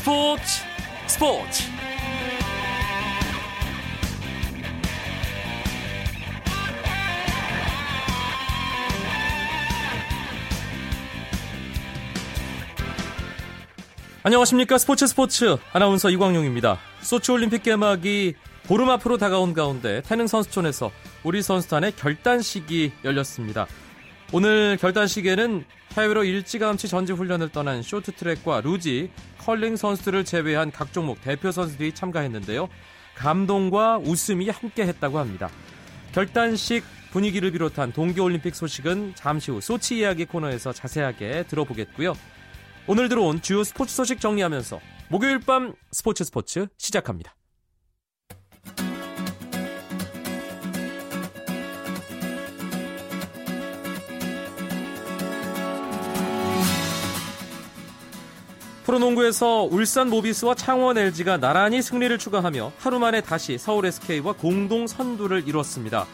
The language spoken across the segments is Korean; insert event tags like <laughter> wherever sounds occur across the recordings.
스포츠 스포츠 안녕하십니까 스포츠 스포츠 아나운서 이광용입니다. 소치 올림픽 개막이 보름 앞으로 다가온 가운데 태능 선수촌에서 우리 선수단의 결단식이 열렸습니다. 오늘 결단식에는 해외로 일찌감치 전지훈련을 떠난 쇼트트랙과 루지, 컬링 선수들을 제외한 각 종목 대표 선수들이 참가했는데요. 감동과 웃음이 함께 했다고 합니다. 결단식 분위기를 비롯한 동계올림픽 소식은 잠시 후 소치 이야기 코너에서 자세하게 들어보겠고요. 오늘 들어온 주요 스포츠 소식 정리하면서 목요일 밤 스포츠 스포츠 시작합니다. 프로농구에서 울산 모비스와 창원 LG가 나란히 승리를 추가하며 하루 만에 다시 서울 SK와 공동 선두를 이뤘습니다.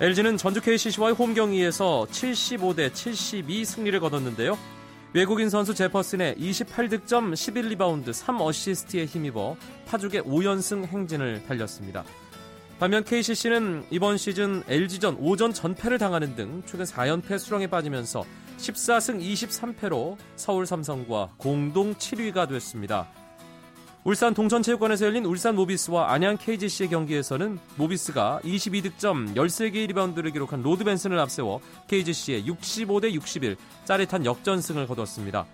LG는 전주 KCC와의 홈 경기에서 75대 72 승리를 거뒀는데요. 외국인 선수 제퍼슨의 28득점 11리바운드 3어시스트에 힘입어 파죽의 5연승 행진을 달렸습니다. 반면 KCC는 이번 시즌 LG전 5전 전패를 당하는 등 최근 4연패 수렁에 빠지면서 14승 23패로 서울 삼성과 공동 7위가 됐습니다. 울산 동천체육관에서 열린 울산 모비스와 안양 KGC의 경기에서는 모비스가 22득점 13개의 리바운드를 기록한 로드 벤슨을 앞세워 KGC에 65대 61 짜릿한 역전승을 거뒀습니다.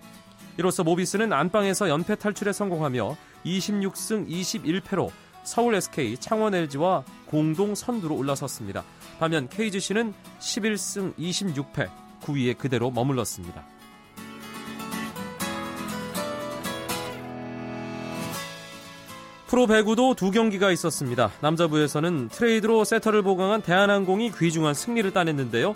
이로써 모비스는 안방에서 연패 탈출에 성공하며 26승 21패로 서울 SK, 창원 LG와 공동 선두로 올라섰습니다. 반면 KGC는 11승 26패, 9위에 그대로 머물렀습니다. 프로 배구도 두 경기가 있었습니다. 남자부에서는 트레이드로 세터를 보강한 대한항공이 귀중한 승리를 따냈는데요.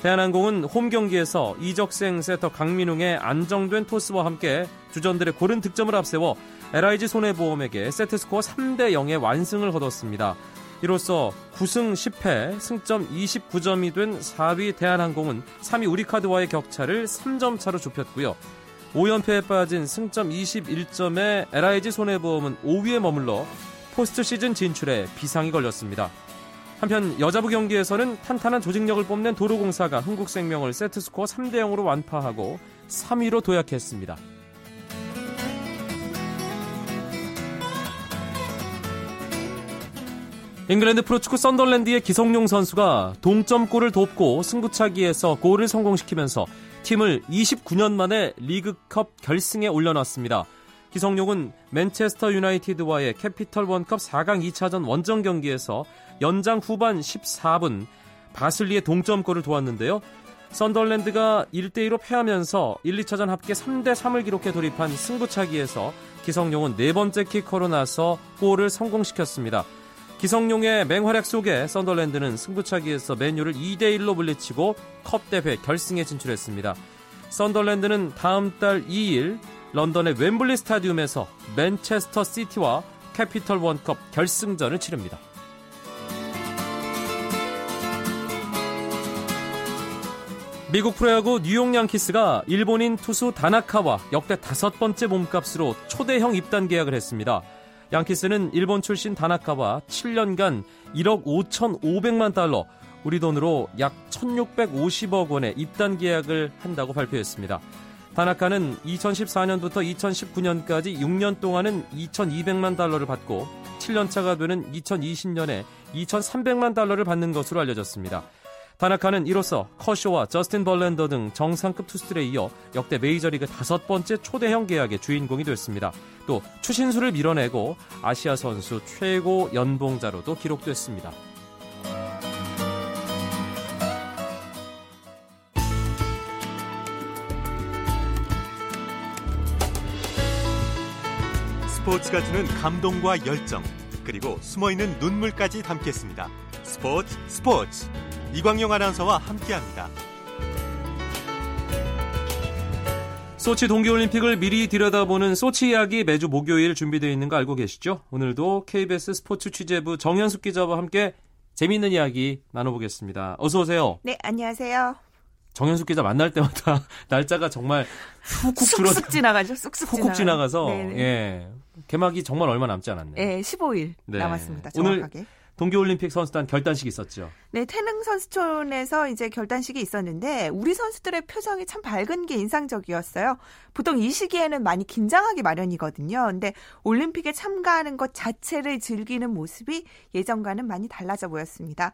대한항공은 홈 경기에서 이적생 세터 강민웅의 안정된 토스와 함께 주전들의 고른 득점을 앞세워 LIG 손해보험에게 세트스코어 3대 0의 완승을 거뒀습니다. 이로써 9승 10패, 승점 29점이 된 4위 대한항공은 3위 우리카드와의 격차를 3점 차로 좁혔고요. 5연패에 빠진 승점 21점의 LIG 손해보험은 5위에 머물러 포스트 시즌 진출에 비상이 걸렸습니다. 한편 여자부 경기에서는 탄탄한 조직력을 뽐낸 도로공사가 흥국생명을 세트스코어 3대 0으로 완파하고 3위로 도약했습니다. 잉글랜드 프로축구 썬덜랜드의 기성용 선수가 동점골을 돕고 승부차기에서 골을 성공시키면서 팀을 29년 만에 리그컵 결승에 올려놨습니다. 기성용은 맨체스터 유나이티드와의 캐피털 원컵 4강 2차전 원정 경기에서 연장 후반 14분 바슬리의 동점골을 도왔는데요. 썬덜랜드가 1대2로 패하면서 1, 2차전 합계 3대3을 기록해 돌입한 승부차기에서 기성용은 네 번째 키커로 나서 골을 성공시켰습니다. 기성용의 맹활약 속에 썬덜랜드는 승부차기에서 맨유를 2대1로 물리치고 컵 대회 결승에 진출했습니다. 썬덜랜드는 다음 달 2일 런던의 웸블리 스타디움에서 맨체스터 시티와 캐피털 원컵 결승전을 치릅니다. 미국 프로야구 뉴욕 양키스가 일본인 투수 다나카와 역대 다섯 번째 몸값으로 초대형 입단 계약을 했습니다. 양키스는 일본 출신 다나카와 7년간 1억 5,500만 달러, 우리 돈으로 약 1,650억 원의 입단 계약을 한다고 발표했습니다. 다나카는 2014년부터 2019년까지 6년 동안은 2,200만 달러를 받고 7년차가 되는 2020년에 2,300만 달러를 받는 것으로 알려졌습니다. 다나카는 이로써 커쇼와 저스틴 벌랜더 등 정상급 투수들에 이어 역대 메이저리그 다섯 번째 초대형 계약의 주인공이 됐습니다. 또 추신수를 밀어내고 아시아 선수 최고 연봉자로도 기록됐습니다. 스포츠가 주는 감동과 열정 그리고 숨어있는 눈물까지 담겠습니다. 스포츠 스포츠 이광용 아나운서와 함께합니다. 소치 동계올림픽을 미리 들여다보는 소치 이야기 매주 목요일 준비되어 있는 거 알고 계시죠? 오늘도 KBS 스포츠 취재부 정현숙 기자와 함께 재미있는 이야기 나눠보겠습니다. 어서 오세요. 네, 안녕하세요. 정현숙 기자 만날 때마다 <laughs> 날짜가 정말 훅훅 줄어 쑥쑥 지나가죠. 쑥쑥 훅훅 지나가서 네네. 예. 개막이 정말 얼마 남지 않았네요. 네, 15일 네. 남았습니다. 오늘 정확하게. 동계올림픽 선수단 결단식이 있었죠. 네, 태릉 선수촌에서 이제 결단식이 있었는데 우리 선수들의 표정이 참 밝은 게 인상적이었어요. 보통 이 시기에는 많이 긴장하기 마련이거든요. 근데 올림픽에 참가하는 것 자체를 즐기는 모습이 예전과는 많이 달라져 보였습니다.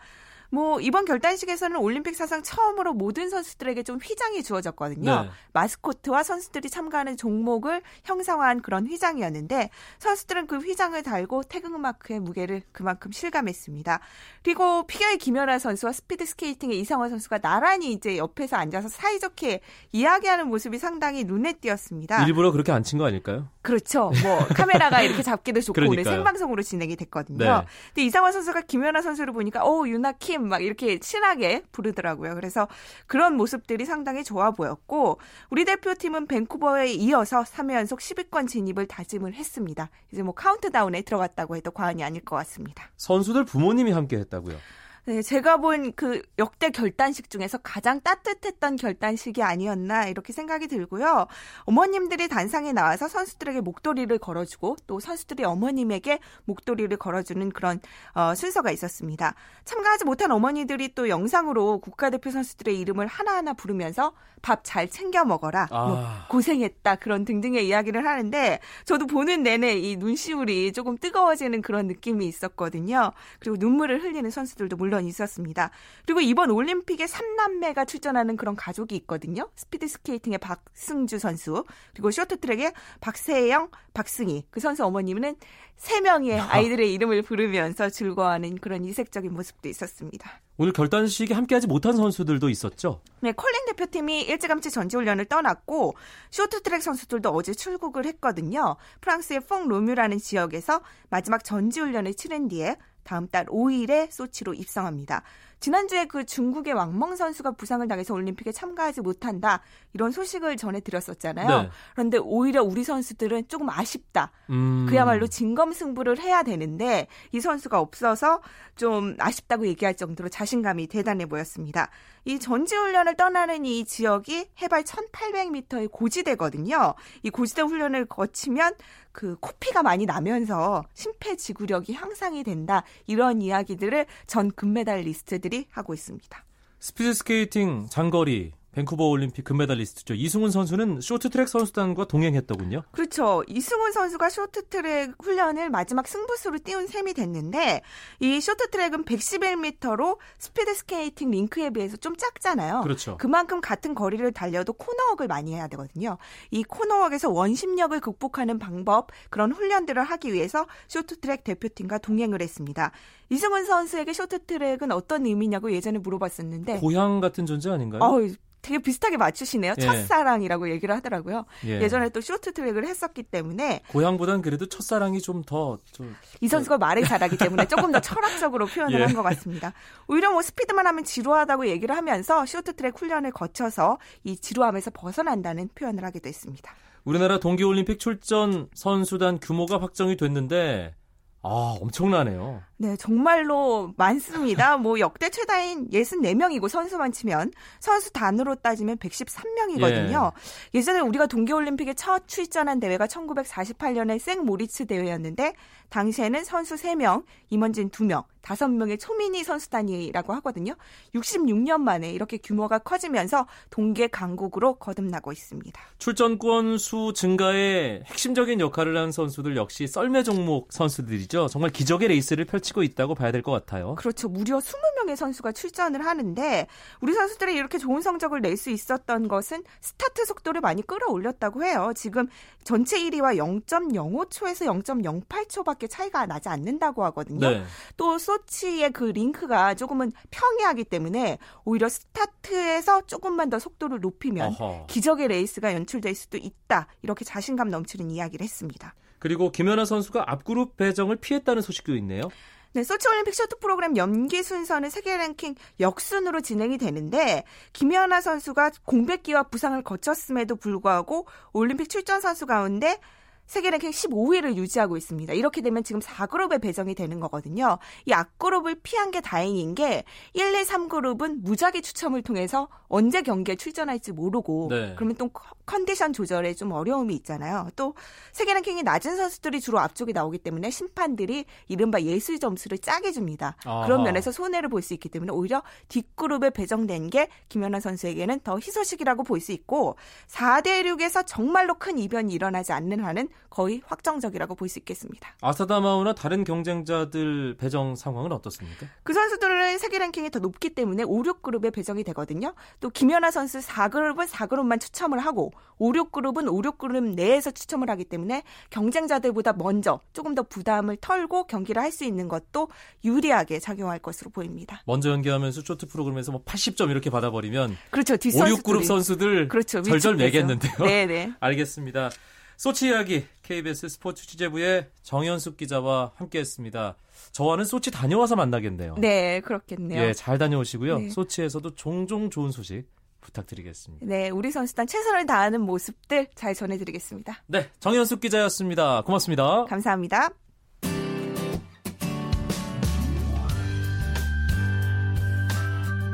뭐 이번 결단식에서는 올림픽 사상 처음으로 모든 선수들에게 좀 휘장이 주어졌거든요. 네. 마스코트와 선수들이 참가하는 종목을 형상화한 그런 휘장이었는데 선수들은 그 휘장을 달고 태극마크의 무게를 그만큼 실감했습니다. 그리고 피겨의 김연아 선수와 스피드 스케이팅의 이상원 선수가 나란히 이제 옆에서 앉아서 사이좋게 이야기하는 모습이 상당히 눈에 띄었습니다. 일부러 그렇게 안 친 거 아닐까요? 그렇죠. 뭐 <laughs> 카메라가 이렇게 잡기도 좋고 오늘 그러니까요. 생방송으로 진행이 됐거든요. 네. 근데 이상원 선수가 김연아 선수를 보니까 오 유나 킴막 이렇게 친하게 부르더라고요. 그래서 그런 모습들이 상당히 좋아 보였고 우리 대표팀은 밴쿠버에 이어서 3회 연속 10위권 진입을 다짐을 했습니다. 이제 뭐 카운트다운에 들어갔다고 해도 과언이 아닐 것 같습니다. 선수들 부모님이 함께 했다고요. 네, 제가 본 그 역대 결단식 중에서 가장 따뜻했던 결단식이 아니었나 이렇게 생각이 들고요. 어머님들이 단상에 나와서 선수들에게 목도리를 걸어주고 또 선수들이 어머님에게 목도리를 걸어주는 그런 어, 순서가 있었습니다. 참가하지 못한 어머니들이 또 영상으로 국가대표 선수들의 이름을 하나하나 부르면서 밥 잘 챙겨 먹어라, 뭐 아. 고생했다 그런 등등의 이야기를 하는데 저도 보는 내내 이 눈시울이 조금 뜨거워지는 그런 느낌이 있었거든요. 그리고 눈물을 흘리는 선수들도 물론 있었습니다. 그리고 이번 올림픽에 3남매가 출전하는 그런 가족이 있거든요. 스피드 스케이팅의 박승주 선수 그리고 쇼트트랙의 박세영, 박승희 그 선수 어머님은 세 명의 아이들의 이름을 부르면서 즐거워하는 그런 이색적인 모습도 있었습니다. 오늘 결단식에 함께하지 못한 선수들도 있었죠. 네, 컬링 대표팀이 일찌감치 전지훈련을 떠났고 쇼트트랙 선수들도 어제 출국을 했거든요. 프랑스의 퐁 로뮤라는 지역에서 마지막 전지훈련을 치른 뒤에 다음 달 5일에 소치로 입성합니다. 지난주에 그 중국의 왕멍 선수가 부상을 당해서 올림픽에 참가하지 못한다 이런 소식을 전해드렸었잖아요. 네. 그런데 오히려 우리 선수들은 조금 아쉽다. 음. 그야말로 진검승부를 해야 되는데 이 선수가 없어서 좀 아쉽다고 얘기할 정도로 자신감이 대단해 보였습니다. 이 전지훈련을 떠나는 이 지역이 해발 1800m의 고지대거든요. 이 고지대 훈련을 거치면 그 코피가 많이 나면서 심폐지구력이 향상이 된다. 이런 이야기들을 전 금메달리스트들이 하고 있습니다. 스피드 스케이팅 장거리 밴쿠버 올림픽 금메달리스트죠. 이승훈 선수는 쇼트트랙 선수단과 동행했더군요. 그렇죠. 이승훈 선수가 쇼트트랙 훈련을 마지막 승부수로 띄운 셈이 됐는데 이 쇼트트랙은 111m로 스피드 스케이팅 링크에 비해서 좀 작잖아요. 그렇죠. 그만큼 같은 거리를 달려도 코너웍을 많이 해야 되거든요. 이 코너웍에서 원심력을 극복하는 방법 그런 훈련들을 하기 위해서 쇼트트랙 대표팀과 동행을 했습니다. 이승훈 선수에게 쇼트트랙은 어떤 의미냐고 예전에 물어봤었는데 고향 같은 존재 아닌가요? 어, 되게 비슷하게 맞추시네요. 예. 첫사랑이라고 얘기를 하더라고요. 예. 예전에 또 쇼트트랙을 했었기 때문에 고향보단 그래도 첫사랑이 좀더좀이 선수가 말을 잘하기 때문에 조금 더 철학적으로 표현을 <laughs> 예. 한것 같습니다. 오히려 뭐 스피드만 하면 지루하다고 얘기를 하면서 쇼트트랙 훈련을 거쳐서 이 지루함에서 벗어난다는 표현을 하기도 했습니다. 우리나라 동계올림픽 출전 선수단 규모가 확정이 됐는데 아 엄청나네요. 네, 정말로 많습니다. 뭐 역대 최다인 64명이고 선수만 치면 선수 단으로 따지면 113명이거든요. 예. 전에 우리가 동계 올림픽에 첫 출전한 대회가 1948년의 생모리츠 대회였는데 당시에는 선수 3명, 임원진 2명, 5명의 초미니 선수단이라고 하거든요. 66년 만에 이렇게 규모가 커지면서 동계 강국으로 거듭나고 있습니다. 출전권 수 증가에 핵심적인 역할을 한 선수들 역시 썰매 종목 선수들이죠. 정말 기적의 레이스를 펼치고 있다고 봐야 될 것 같아요. 그렇죠. 무려 20명의 선수가 출전을 하는데 우리 선수들이 이렇게 좋은 성적을 낼 수 있었던 것은 스타트 속도를 많이 끌어올렸다고 해요. 지금 전체 1위와 0.05초에서 0.08초밖에 차이가 나지 않는다고 하거든요. 네. 또 소치의 그 링크가 조금은 평이하기 때문에 오히려 스타트에서 조금만 더 속도를 높이면 어허. 기적의 레이스가 연출될 수도 있다. 이렇게 자신감 넘치는 이야기를 했습니다. 그리고 김연아 선수가 앞그룹 배정을 피했다는 소식도 있네요. 네, 소치 올림픽 쇼트 프로그램 연기 순서는 세계 랭킹 역순으로 진행이 되는데 김연아 선수가 공백기와 부상을 거쳤음에도 불구하고 올림픽 출전 선수 가운데 세계 랭킹 15위를 유지하고 있습니다. 이렇게 되면 지금 4그룹에 배정이 되는 거거든요. 이 앞그룹을 피한 게 다행인 게 1, 2, 3그룹은 무작위 추첨을 통해서 언제 경기에 출전할지 모르고 네. 그러면 또 컨디션 조절에 좀 어려움이 있잖아요. 또 세계 랭킹이 낮은 선수들이 주로 앞쪽에 나오기 때문에 심판들이 이른바 예술 점수를 짜게 줍니다. 아하. 그런 면에서 손해를 볼 수 있기 때문에 오히려 뒷그룹에 배정된 게 김연아 선수에게는 더 희소식이라고 볼 수 있고 4대 6에서 정말로 큰 이변이 일어나지 않는 한은 거의 확정적이라고 볼 수 있겠습니다. 아사다마우나 다른 경쟁자들 배정 상황은 어떻습니까? 그 선수들은 세계 랭킹이 더 높기 때문에 5, 6그룹에 배정이 되거든요. 또 김연아 선수 4그룹은 4그룹만 추첨을 하고 5, 6그룹은 5, 6그룹 내에서 추첨을 하기 때문에 경쟁자들보다 먼저 조금 더 부담을 털고 경기를 할 수 있는 것도 유리하게 작용할 것으로 보입니다. 먼저 연기하면서 쇼트 프로그램에서 뭐 80점 이렇게 받아버리면 그렇죠. 뒷 5, 선수들이 6그룹 선수들 그렇죠. 절절. 매겠는데요. 네네. <laughs> 알겠습니다. 소치 이야기 KBS 스포츠 취재부의 정현숙 기자와 함께했습니다. 저와는 소치 다녀와서 만나겠네요. 네, 그렇겠네요. 예, 잘 다녀오시고요. 네. 소치에서도 종종 좋은 소식 부탁드리겠습니다. 네, 우리 선수단 최선을 다하는 모습들 잘 전해드리겠습니다. 네, 정현숙 기자였습니다. 고맙습니다. 감사합니다.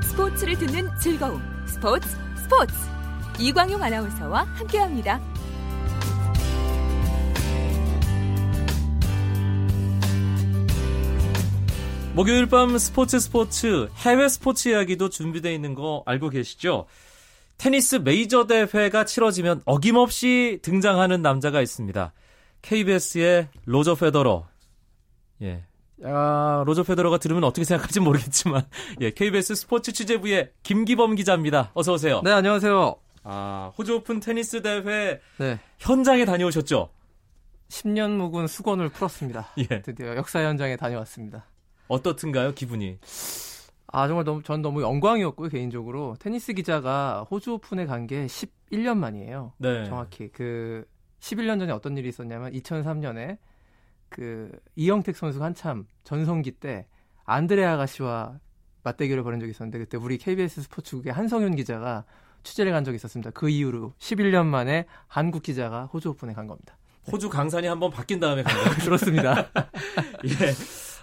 스포츠를 듣는 즐거움. 스포츠, 스포츠. 이광용 아나운서와 함께합니다. 목요일 밤 스포츠 스포츠 해외 스포츠 이야기도 준비되어 있는 거 알고 계시죠? 테니스 메이저 대회가 치러지면 어김없이 등장하는 남자가 있습니다. KBS의 로저 페더러. 예. 아, 로저 페더러가 들으면 어떻게 생각할지 모르겠지만, <laughs> 예, KBS 스포츠 취재부의 김기범 기자입니다. 어서 오세요. 네, 안녕하세요. 아, 호주 오픈 테니스 대회 네. 현장에 다녀오셨죠? 10년 묵은 수건을 풀었습니다. 예. 드디어 역사 현장에 다녀왔습니다. 어떻든가요, 기분이? 아, 정말 너무, 전 너무 영광이었고요, 개인적으로. 테니스 기자가 호주 오픈에 간 게 11년 만이에요. 네. 정확히. 그, 11년 전에 어떤 일이 있었냐면, 2003년에 그, 이영택 선수가 한참 전성기 때, 안드레 아 가씨와 맞대결을 벌인 적이 있었는데, 그때 우리 KBS 스포츠국의 한성윤 기자가 취재를 간 적이 있었습니다. 그 이후로 11년 만에 한국 기자가 호주 오픈에 간 겁니다. 호주 강산이 한번 바뀐 다음에 간 거예요. <laughs> 그렇습니다. <laughs> 예.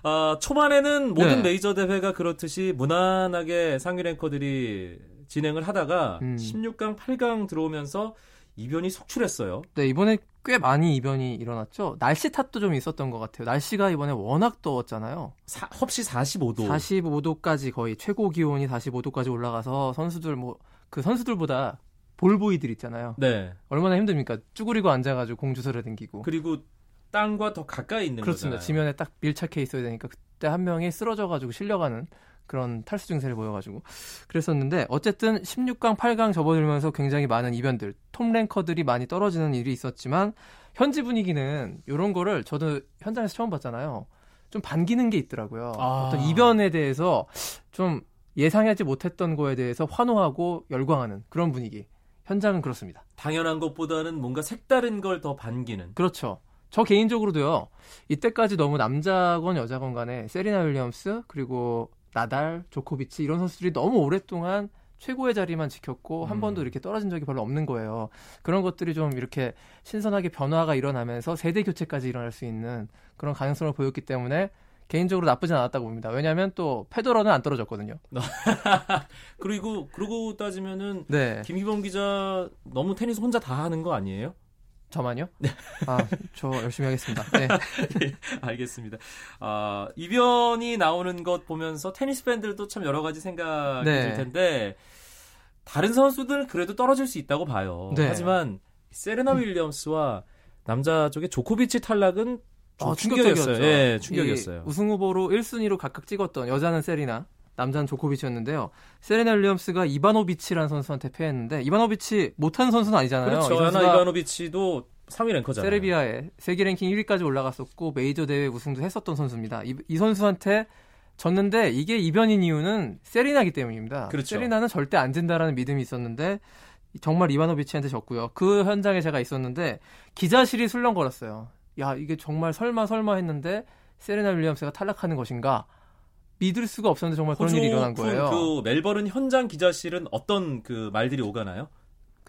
아, 초반에는 모든 네. 메이저 대회가 그렇듯이 무난하게 상위 랭커들이 진행을 하다가 음. 16강, 8강 들어오면서 이변이 속출했어요. 네, 이번에 꽤 많이 이변이 일어났죠. 날씨 탓도 좀 있었던 것 같아요. 날씨가 이번에 워낙 더웠잖아요. 사- 섭씨 45도. 45도까지 거의 최고 기온이 45도까지 올라가서 선수들 뭐 그 선수들보다 볼보이들 있잖아요. 네. 얼마나 힘듭니까? 쭈그리고 앉아가지고 공주서를 댕기고. 그리고 땅과 더 가까이 있는 그렇습니다. 거잖아요. 지면에 딱 밀착해 있어야 되니까 그때 한 명이 쓰러져가지고 실려가는 그런 탈수 증세를 보여가지고 그랬었는데 어쨌든 16강, 8강 접어들면서 굉장히 많은 이변들, 톱 랭커들이 많이 떨어지는 일이 있었지만 현지 분위기는 이런 거를 저도 현장에서 처음 봤잖아요. 좀 반기는 게 있더라고요. 아. 어떤 이변에 대해서 좀 예상하지 못했던 거에 대해서 환호하고 열광하는 그런 분위기. 현장은 그렇습니다. 당연한 것보다는 뭔가 색다른 걸 더 반기는. 그렇죠. 저 개인적으로도요. 이때까지 너무 남자건 여자건 간에 세리나 윌리엄스 그리고 나달, 조코비치 이런 선수들이 너무 오랫동안 최고의 자리만 지켰고 한 음. 번도 이렇게 떨어진 적이 별로 없는 거예요. 그런 것들이 좀 이렇게 신선하게 변화가 일어나면서 세대 교체까지 일어날 수 있는 그런 가능성을 보였기 때문에 개인적으로 나쁘진 않았다고 봅니다. 왜냐하면 또 페더러는 안 떨어졌거든요. <laughs> 그리고 그러고 따지면은 네, 김기범 기자 너무 테니스 혼자 다 하는 거 아니에요? 저만요? 아, 저 열심히 하겠습니다. <laughs> 네. 알겠습니다. 아, 이변이 나오는 것 보면서 테니스 팬들도 참 여러 가지 생각이 네. 들 텐데 다른 선수들은 그래도 떨어질 수 있다고 봐요. 네. 하지만 세레나 윌리엄스와 남자 쪽의 조코비치 탈락은 좀 아, 충격이었어요. 충격적이었죠. 예, 충격이었어요. 이 우승 후보로 1순위로 각각 찍었던 여자는 세리나, 남자는 조코비치였는데요. 세레나 윌리엄스가 이바노비치라는 선수한테 패했는데 이바노비치 못한 선수는 아니잖아요. 그렇죠. 이 하나 이바노비치도 3위 랭커잖아요. 세르비아에 세계 랭킹 1위까지 올라갔었고 메이저 대회 우승도 했었던 선수입니다. 이, 이 선수한테 졌는데 이게 이변인 이유는 세리나기 때문입니다. 그렇죠. 세리나는 절대 안 진다라는 믿음이 있었는데 정말 이바노비치한테 졌고요. 그 현장에 제가 있었는데 기자실이 술렁거렸어요. 야 이게 정말 설마 설마 했는데 세레나 윌리엄스가 탈락하는 것인가 믿을 수가 없었는데 정말 그런 일이 일어난 거예요. 그 멜버른 현장 기자실은 어떤 그 말들이 오가나요?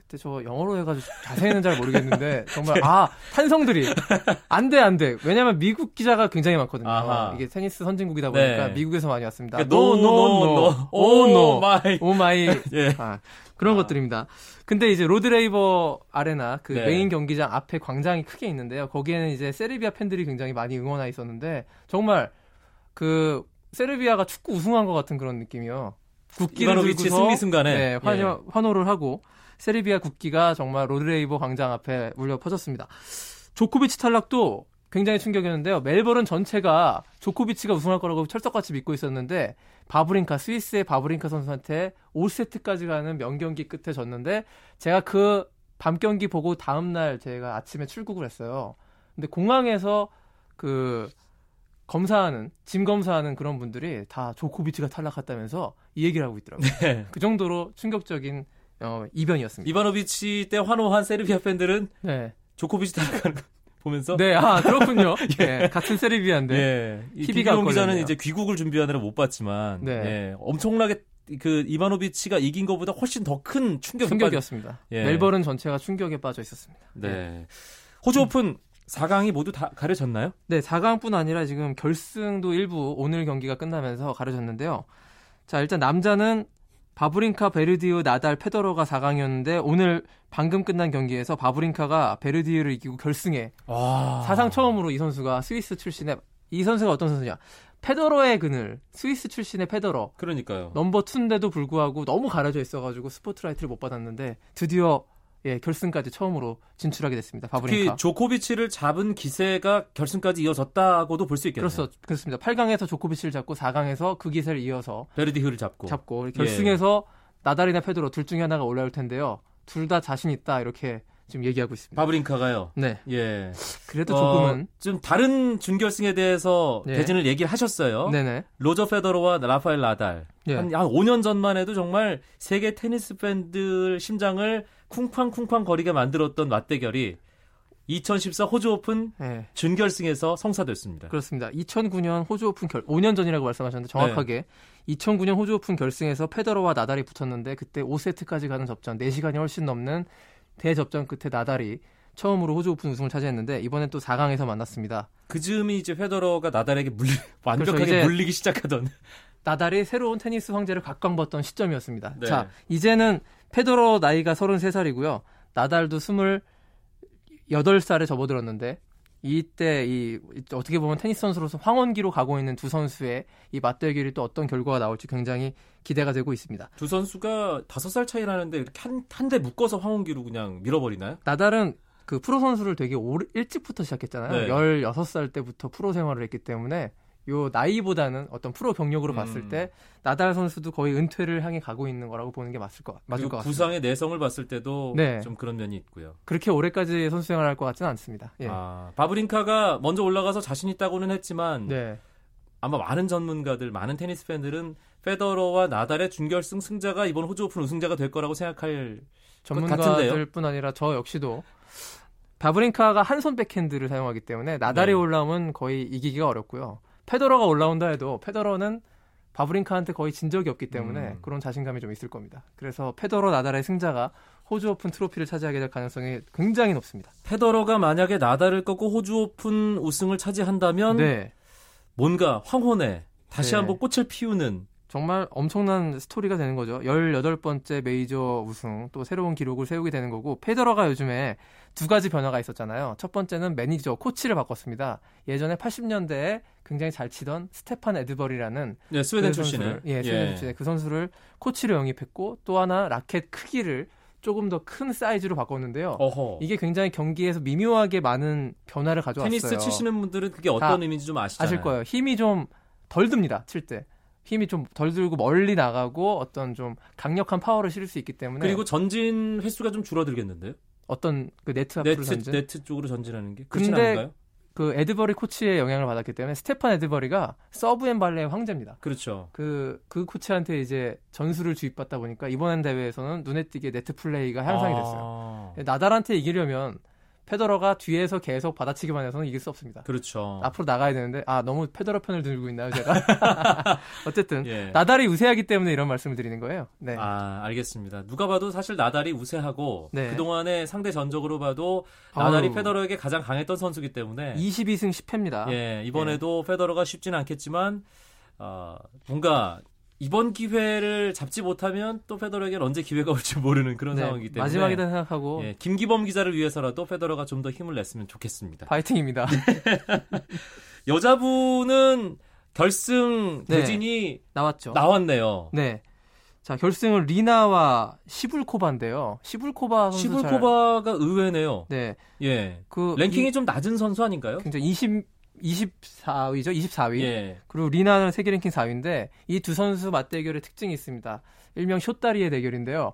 그때 저 영어로 해가지고 자세히는 잘 모르겠는데 <laughs> 정말 아 탄성들이 안돼 안돼 왜냐면 미국 기자가 굉장히 많거든요. 아하. 이게 테니스 선진국이다 보니까 네. 미국에서 많이 왔습니다. 그러니까 no, no, no. oh no, oh my. oh my <laughs> 예. 아, 그런 것들입니다. 근데 이제 로드레이버 아레나 그 네. 메인 경기장 앞에 광장이 크게 있는데요. 거기에는 이제 세르비아 팬들이 굉장히 많이 응원하 있었는데 정말 그 세르비아가 축구 우승한 것 같은 그런 느낌이요. 국기를 들고서 승리 순간에. 네, 환호, 예. 환호를 하고 세르비아 국기가 정말 로드레이버 광장 앞에 울려 퍼졌습니다. 조코비치 탈락도 굉장히 충격이었는데요. 멜버른 전체가 조코비치가 우승할 거라고 철석같이 믿고 있었는데 바브린카 스위스의 바브린카 선수한테 5세트까지 가는 명경기 끝에 졌는데 제가 그 밤 경기 보고 다음 날 제가 아침에 출국을 했어요. 근데 공항에서 그 검사하는 짐 검사하는 그런 분들이 다 조코비치가 탈락했다면서 이 얘기를 하고 있더라고요. 네. 그 정도로 충격적인 어, 이변이었습니다. 이바노비치 때 환호한 세르비아 팬들은 네. 조코비치 탈락하는 거 보면서 네, 아 그렇군요. <laughs> 예, 같은 세르비아인데. 예. 이 희비가 기자는. 이제 귀국을 준비하느라 못 봤지만 네. 예. 엄청나게 그 이바노비치가 이긴 것보다 훨씬 더 큰 충격이 충격이었습니다. 예. 멜버른 전체가 충격에 빠져 있었습니다. 네. 호주 오픈 4강이 모두 다 가려졌나요? 네, 4강뿐 아니라 지금 결승도 일부 오늘 경기가 끝나면서 가려졌는데요. 자, 일단 남자는 바브린카, 베르디흐, 나달, 페더러가 4강이었는데 오늘 방금 끝난 경기에서 바브린카가 베르디흐를 이기고 결승에 와. 사상 처음으로 이 선수가 스위스 출신의 이 선수가 어떤 선수냐? 페더러의 그늘, 스위스 출신의 페더러. 그러니까요. 넘버 2인데도 불구하고 너무 가려져 있어가지고 스포트라이트를 못 받았는데 드디어 예, 결승까지 처음으로 진출하게 됐습니다. 특히 바브린카. 조코비치를 잡은 기세가 결승까지 이어졌다고도 볼 수 있겠네요. 그렇소, 그렇습니다. 8강에서 조코비치를 잡고 4강에서 그 기세를 이어서 베르디흐를 잡고. 잡고 결승에서 나달이나 페드로 둘 중에 하나가 올라올 텐데요. 둘 다 자신 있다 이렇게 지금 얘기하고 있습니다. 바브린카가요. 네, 예. 그래도 어, 조금은 좀 다른 준결승에 대해서 네. 대진을 얘기를 하셨어요. 네네. 로저 페더러와 라파엘 나달. 예. 한, 한 5년 전만 해도 정말 세계 테니스 팬들 심장을 쿵쾅쿵쾅 거리게 만들었던 맞대결이 2014 호주 오픈 예, 준결승에서 성사됐습니다. 그렇습니다. 2009년 호주 오픈 결 5년 전이라고 말씀하셨는데 정확하게 2009년 호주 오픈 결승에서 페더러와 나달이 붙었는데 그때 5세트까지 가는 접전 4시간이 훨씬 넘는 대접전 끝에 나달이 처음으로 호주 오픈 우승을 차지했는데 이번엔 또 4강에서 만났습니다. 그 즈음이 이제 페더러가 나달에게 물리, <laughs> 완벽하게 그렇죠. 물리기 시작하던. 나달이 새로운 테니스 황제를 각광받던 시점이었습니다. 네. 자, 이제는 페더러 나이가 33살이고요. 나달도 28살에 접어들었는데 이때 이 어떻게 보면 테니스 선수로서 황혼기로 가고 있는 두 선수의 이 맞대결이 또 어떤 결과가 나올지 굉장히 기대가 되고 있습니다. 두 선수가 5살 차이 나는데 이렇게 한, 한대 묶어서 황혼기로 그냥 밀어버리나요? 나달은 그 프로 선수를 되게 오래, 일찍부터 시작했잖아요. 네. 16살 때부터 프로 생활을 했기 때문에 요 나이보다는 어떤 프로 경력으로 음. 봤을 때 나달 선수도 거의 은퇴를 향해 가고 있는 거라고 보는 게 맞을 것, 맞을 것 같습니다. 부상의 내성을 봤을 때도 네. 좀 그런 면이 있고요. 그렇게 오래까지 선수 생활을 할것 같지는 않습니다. 예. 아, 바브린카가 먼저 올라가서 자신 있다고는 했지만 네. 아마 많은 전문가들, 많은 테니스 팬들은 페더러와 나달의 준결승 승자가 이번 호주 오픈 우승자가 될 거라고 생각할? 전문가들뿐 아니라 저 역시도 바브린카가 한 손 백핸드를 사용하기 때문에 나달이 네. 올라오면 거의 이기기가 어렵고요. 페더러가 올라온다 해도 페더러는 바브린카한테 거의 진 적이 없기 때문에 음. 그런 자신감이 좀 있을 겁니다. 그래서 페더러 나달의 승자가 호주 오픈 트로피를 차지하게 될 가능성이 굉장히 높습니다. 페더러가 만약에 나달을 꺾고 호주 오픈 우승을 차지한다면 네. 뭔가 황혼에 다시 네. 한번 꽃을 피우는 정말 엄청난 스토리가 되는 거죠. 18번째 메이저 우승, 또 새로운 기록을 세우게 되는 거고, 페더러가 요즘에 두 가지 변화가 있었잖아요. 첫 번째는 매니저, 코치를 바꿨습니다. 예전에 80년대에 굉장히 잘 치던 스테판 에드버리라는 네, 스웨덴 그 선수를, 예, 스웨덴 출신의 그 선수를 코치로 영입했고, 또 하나 라켓 크기를 조금 더 큰 사이즈로 바꿨는데요. 어허. 이게 굉장히 경기에서 미묘하게 많은 변화를 가져왔어요. 테니스 치시는 분들은 그게 어떤 다 의미인지 좀 아시잖아요. 아실 거예요. 힘이 좀 덜 듭니다. 칠 때. 힘이 좀 덜 들고 멀리 나가고 어떤 좀 강력한 파워를 실을 수 있기 때문에 그리고 전진 횟수가 좀 줄어들겠는데요? 어떤 그 네트 앞으로 네트 전진 네트 쪽으로 전진하는 게 그렇진 근데 않은가요? 그 에드버리 코치의 영향을 받았기 때문에 스테판 에드버리가 serve and volley의 황제입니다. 그렇죠. 그, 그 코치한테 이제 전술을 주입받다 보니까 이번 대회에서는 눈에 띄게 네트 플레이가 향상이 됐어요. 아. 나달한테 이기려면 페더러가 뒤에서 계속 받아치기만 해서는 이길 수 없습니다. 그렇죠. 앞으로 나가야 되는데 아 너무 페더러 편을 들고 있나요 제가? <laughs> 어쨌든 예. 나달이 우세하기 때문에 이런 말씀을 드리는 거예요. 네. 아, 알겠습니다. 누가 봐도 사실 나달이 우세하고 네. 그 동안의 상대 전적으로 봐도 나달이 아우. 페더러에게 가장 강했던 선수기 때문에 22승 10패입니다. 예, 이번에도 페더러가 쉽지는 않겠지만 어, 뭔가 이번 기회를 잡지 못하면 또 페더러에게 언제 기회가 올지 모르는 그런 네, 상황이기 때문에 마지막이다 생각하고 예, 김기범 기자를 위해서라도 페더러가 좀 더 힘을 냈으면 좋겠습니다. 파이팅입니다. <laughs> 여자분은 결승 네. 대진이 나왔죠. 나왔네요. 네. 자, 결승은 리나와 시불코바인데요. 시불코바 선수 잘- 시불코바가 의외네요. 네. 예. 그 랭킹이 이- 좀 낮은 선수 아닌가요? 굉장히 20 24위죠. 24위. 예. 그리고 리나는 세계 랭킹 4위인데 이 두 선수 맞대결의 특징이 있습니다. 일명 쇼다리의 대결인데요.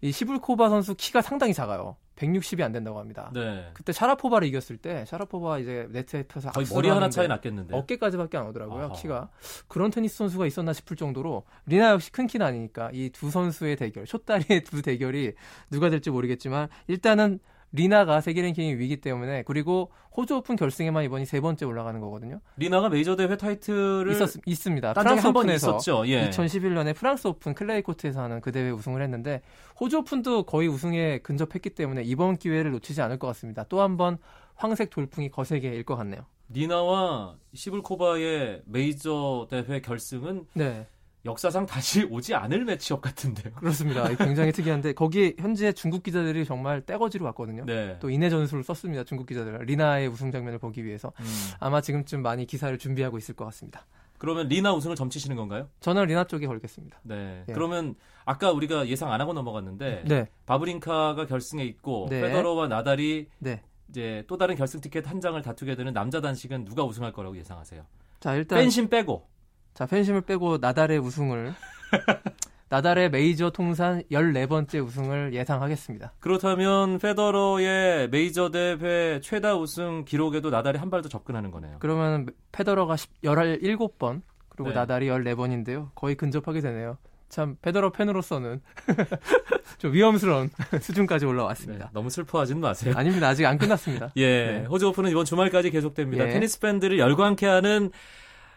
이 시불코바 선수 키가 상당히 작아요. 160이 안 된다고 합니다. 네. 그때 샤라포바를 이겼을 때 샤라포바 이제 네트에 펴서 거의 머리 하나 차이 났겠는데. 어깨까지밖에 안 오더라고요. 아하. 키가. 그런 테니스 선수가 있었나 싶을 정도로 리나 역시 큰 키는 아니니까 이 두 선수의 대결, 숏다리의 두 대결이 누가 될지 모르겠지만 일단은 리나가 세계 랭킹 2위이기 때문에 그리고 호주 오픈 결승에만 이번이 세 번째 올라가는 거거든요. 리나가 메이저 대회 타이틀을 있었 있습니다. 프랑스 오픈에서. 예. 2011년에 프랑스 오픈 클레이 코트에서 하는 그 대회 우승을 했는데 호주 오픈도 거의 우승에 근접했기 때문에 이번 기회를 놓치지 않을 것 같습니다. 또 한 번 황색 돌풍이 거세게 일 것 같네요. 리나와 시불코바의 메이저 대회 결승은 네, 역사상 다시 <laughs> 오지 않을 매치업 같은데요. 그렇습니다. 굉장히 특이한데 거기 현재 중국 기자들이 정말 떼거지로 왔거든요. 네. 또 인해 전술을 썼습니다. 중국 기자들 리나의 우승 장면을 보기 위해서 음. 아마 지금쯤 많이 기사를 준비하고 있을 것 같습니다. 그러면 리나 우승을 점치시는 건가요? 저는 리나 쪽에 걸겠습니다. 네. 예. 그러면 아까 우리가 예상 안 하고 넘어갔는데 네, 바브린카가 결승에 있고 네. 페더러와 나달이 네. 이제 또 다른 결승 티켓 한 장을 다투게 되는 남자 단식은 누가 우승할 거라고 예상하세요? 자 일단 팬심 빼고. 자, 팬심을 빼고 나달의 우승을 <laughs> 나달의 메이저 통산 14번째 우승을 예상하겠습니다. 그렇다면 페더러의 메이저 대회 최다 우승 기록에도 나달이 한 발 더 접근하는 거네요. 그러면 페더러가 17번 그리고 네. 나달이 14번인데요. 거의 근접하게 되네요. 참 페더러 팬으로서는 <laughs> 좀 위험스러운 <laughs> 수준까지 네, 올라왔습니다. 너무 슬퍼하지는 마세요. 아닙니다. 아직 안 끝났습니다. 예, 네. 호주 오픈은 이번 주말까지 계속됩니다. 예. 테니스 팬들을 열광케 하는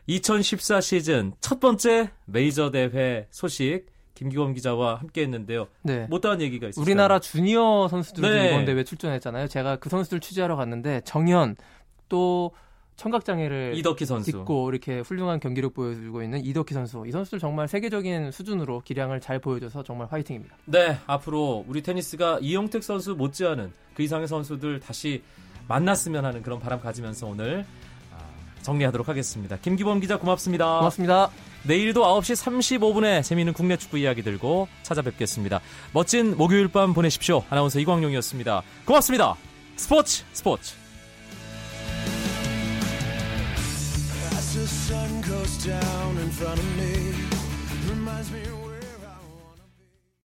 2014 시즌 첫 번째 메이저 대회 소식 김기범 기자와 함께 했는데요. 네. 못다한 얘기가 있었어요. 우리나라 주니어 선수들도 네. 이번 대회 출전했잖아요. 제가 그 선수들 취재하러 갔는데 정현 또 청각 장애를 이덕희 선수. 딛고 이렇게 훌륭한 경기력 보여주고 있는 이덕희 선수. 이 선수들 정말 세계적인 수준으로 기량을 잘 보여줘서 정말 화이팅입니다. 네, 앞으로 우리 테니스가 이영택 선수 못지않은 그 이상의 선수들 다시 만났으면 하는 그런 바람 가지면서 오늘 아, 정리하도록 하겠습니다. 김기범 기자 고맙습니다. 고맙습니다. 내일도 9시 35분에 재미있는 국내 축구 이야기 들고 찾아뵙겠습니다. 멋진 목요일 밤 보내십시오. 아나운서 이광용이었습니다. 고맙습니다. 스포츠 스포츠. As the sun goes down in front of me.